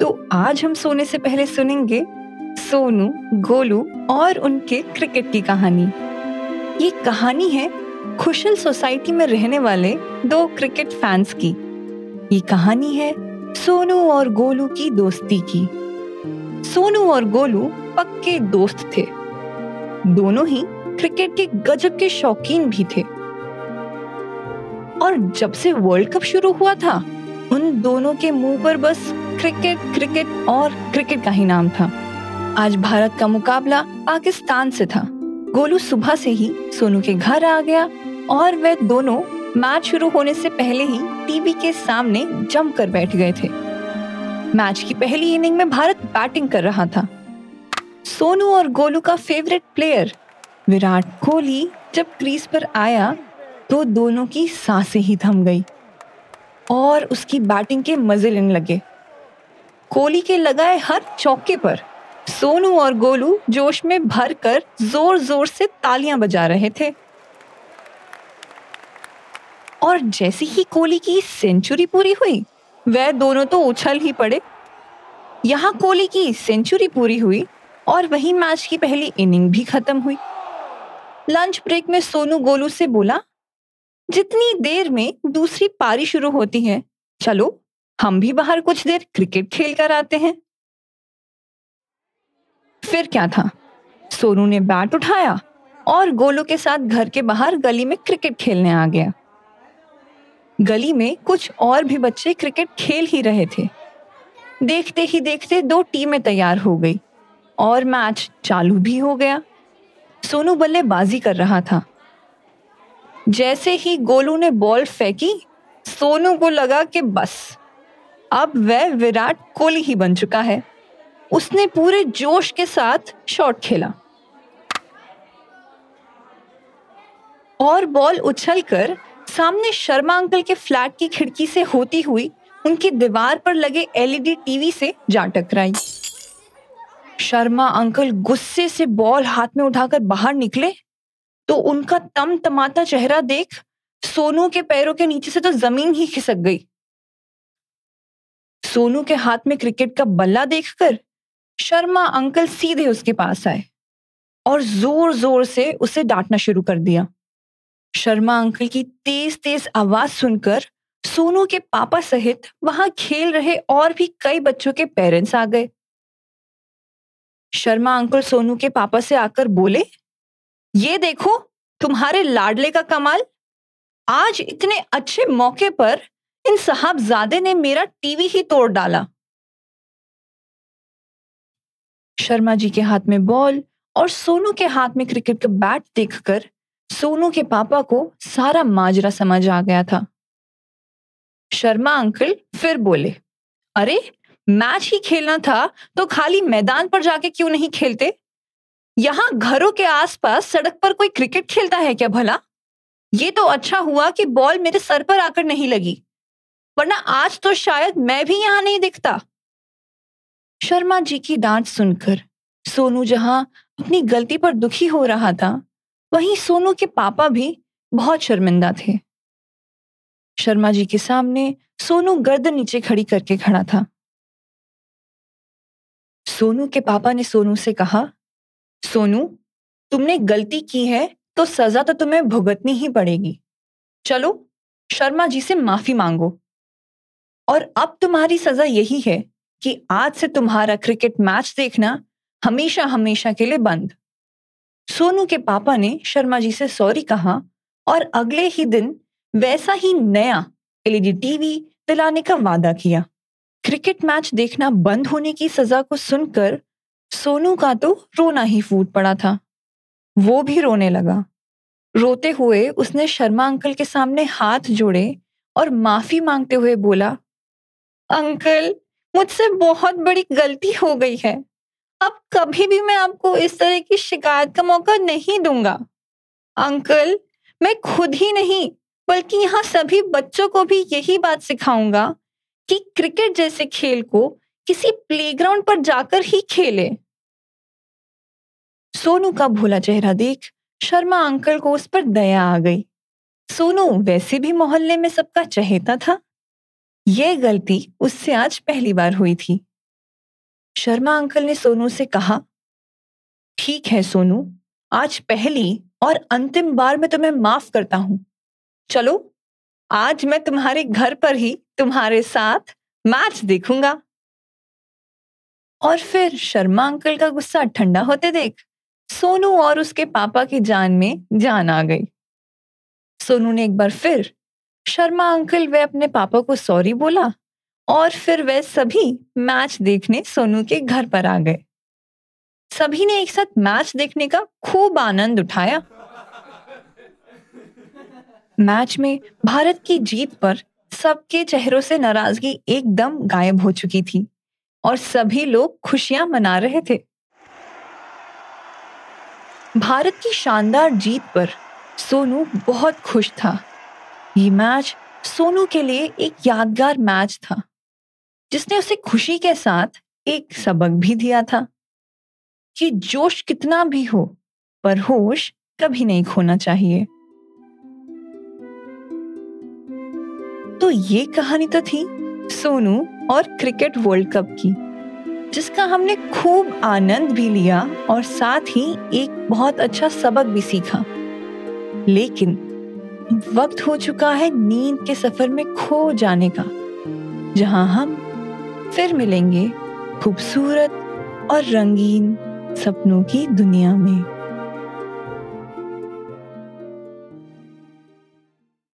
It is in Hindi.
तो आज हम सोने से पहले सुनेंगे सोनू, गोलू और उनके क्रिकेट की कहानी। ये कहानी है खुशल सोसाइटी में रहने वाले दो क्रिकेट फैंस की। ये कहानी है सोनू और गोलू की दोस्ती की। सोनू और गोलू पक्के दोस्त थे। दोनों ही क्रिकेट के गजब के शौकीन भी थे। और जब से वर्ल्ड कप शुरू हुआ था, उन दोनों के मुँह पर बस क्रिकेट क्रिकेट और क्रिकेट का ही नाम था। आज भारत का मुकाबला पाकिस्तान से था। गोलू सुबह से ही सोनू के घर आ गया और वे दोनों मैच शुरू होने से पहले ही टीवी के सामने जमकर बैठ गए थे। मैच की पहली इनिंग में भारत बैटिंग कर रहा था। सोनू और गोलू का फेवरेट प्लेयर विराट कोहली जब क्रीज पर आया तो दोनों की साँसें ही थम गई और उसकी बैटिंग के मज़े लेने लगे। कोहली के लगाए हर चौके पर सोनू और गोलू जोश में भर कर ज़ोर ज़ोर से तालियाँ बजा रहे थे। और जैसे ही कोहली की सेंचुरी पूरी हुई, वह दोनों तो उछल ही पड़े। यहाँ कोहली की सेंचुरी पूरी हुई और वही मैच की पहली इनिंग भी खत्म हुई। लंच ब्रेक में सोनू गोलू से बोला, जितनी देर में दूसरी पारी शुरू होती है, चलो हम भी बाहर कुछ देर क्रिकेट खेल कर आते हैं। फिर क्या था? सोनू ने बैट उठाया और गोलू के साथ घर के बाहर गली में क्रिकेट खेलने आ गया। गली में कुछ और भी बच्चे क्रिकेट खेल ही रहे थे। देखते ही देखते दो टीमें तैयार हो गई और मैच चालू भी हो गया। सोनू बल्लेबाजी कर रहा था। जैसे ही गोलू ने बॉल फेंकी, सोनू को लगा कि बस। अब वह विराट कोहली ही बन चुका है। उसने पूरे जोश के साथ शॉट खेला। और बॉल उछलकर सामने शर्मा अंकल के फ्लैट की खिड़की से होती हुई उनकी दीवार पर लगे एलईडी टीवी से जा टकराई। शर्मा अंकल गुस्से से बॉल हाथ में उठाकर बाहर निकले तो उनका तम तमाता चेहरा देख सोनू के पैरों के नीचे से तो ज़मीन ही खिसक गई। सोनू के हाथ में क्रिकेट का बल्ला देखकर शर्मा अंकल सीधे उसके पास आए और ज़ोर ज़ोर से उसे डांटना शुरू कर दिया। शर्मा अंकल की तेज तेज आवाज़ सुनकर सोनू के पापा सहित वहाँ खेल रहे और भी कई बच्चों के पेरेंट्स आ गए। शर्मा अंकल सोनू के पापा से आकर बोले, ये देखो, तुम्हारे लाडले का कमाल। आज इतने अच्छे मौके पर इन साहबजादे ने मेरा टीवी ही तोड़ डाला। शर्मा जी के हाथ में बॉल और सोनू के हाथ में क्रिकेट का बैट देखकर सोनू के पापा को सारा माजरा समझ आ गया था। शर्मा अंकल फिर बोले, अरे, मैच ही खेलना था तो खाली मैदान पर जाके क्यों नहीं खेलते? यहाँ घरों के आसपास सड़क पर कोई क्रिकेट खेलता है क्या भला? ये तो अच्छा हुआ कि बॉल मेरे सर पर आकर नहीं लगी। वरना आज तो शायद मैं भी यहाँ नहीं दिखता। शर्मा जी की डांट सुनकर सोनू जहाँ अपनी गलती पर दुखी हो रहा था, वहीं सोनू के पापा भी बहुत शर्मिंदा थे। शर्मा जी के सामने सोनू गर्दन नीचे खड़ी करके खड़ा था। सोनू के पापा ने सोनू से कहा, सोनू, तुमने गलती की है तो सजा तो तुम्हें भुगतनी ही पड़ेगी। चलो, शर्मा जी से माफ़ी मांगो। और अब तुम्हारी सजा यही है कि आज से तुम्हारा क्रिकेट मैच देखना हमेशा हमेशा के लिए बंद। सोनू के पापा ने शर्मा जी से सॉरी कहा और अगले ही दिन वैसा ही नया एलईडी टीवी दिलाने का वादा किया। क्रिकेट मैच देखना बंद होने की सजा को सुनकर सोनू का तो रोना ही फूट पड़ा था। वो भी रोने लगा। रोते हुए उसने शर्मा अंकल के सामने हाथ जोड़े और माफ़ी मांगते हुए बोला अंकल, मुझसे बहुत बड़ी गलती हो गई है। अब कभी भी मैं आपको इस तरह की शिकायत का मौका नहीं दूँगा। अंकल, मैं खुद ही नहीं, बल्कि यहाँ सभी बच्चों को भी यही बात सिखाऊँगा कि क्रिकेट जैसे खेल को किसी प्लेग्राउंड पर जाकर ही खेले। सोनू का भोला चेहरा देख शर्मा अंकल को उस पर दया आ गई। सोनू वैसे भी मोहल्ले में सबका चहेता था। यह गलती उससे आज पहली बार हुई थी। शर्मा अंकल ने सोनू से कहा, ठीक है सोनू, आज पहली और अंतिम बार मैं तुम्हें माफ़ करता हूँ। चलो, आज मैं तुम्हारे घर पर ही तुम्हारे साथ मैच देखूँगा। और फिर शर्मा अंकल का गुस्सा ठंडा होते देख, सोनू और उसके पापा की जान में जान आ गई। सोनू ने एक बार फिर शर्मा अंकल वे अपने पापा को सॉरी बोला और फिर वे सभी मैच देखने सोनू के घर पर आ गए। सभी ने एक साथ मैच देखने का खूब आनंद उठाया। मैच में भारत की जीत पर सबके चेहरों से नाराज़गी एकदम गायब हो चुकी थी और सभी लोग खुशियाँ मना रहे थे। भारत की शानदार जीत पर सोनू बहुत खुश था। ये मैच सोनू के लिए एक यादगार मैच था, जिसने उसे खुशी के साथ एक सबक भी दिया था कि जोश कितना भी हो, पर होश कभी नहीं खोना चाहिए। तो ये कहानी तो थी सोनू और क्रिकेट वर्ल्ड कप की, जिसका हमने खूब आनंद भी लिया और साथ ही एक बहुत अच्छा सबक भी सीखा। लेकिन वक्त हो चुका है नींद के सफ़र में खो जाने का, जहाँ हम फिर मिलेंगे खूबसूरत और रंगीन सपनों की दुनिया में।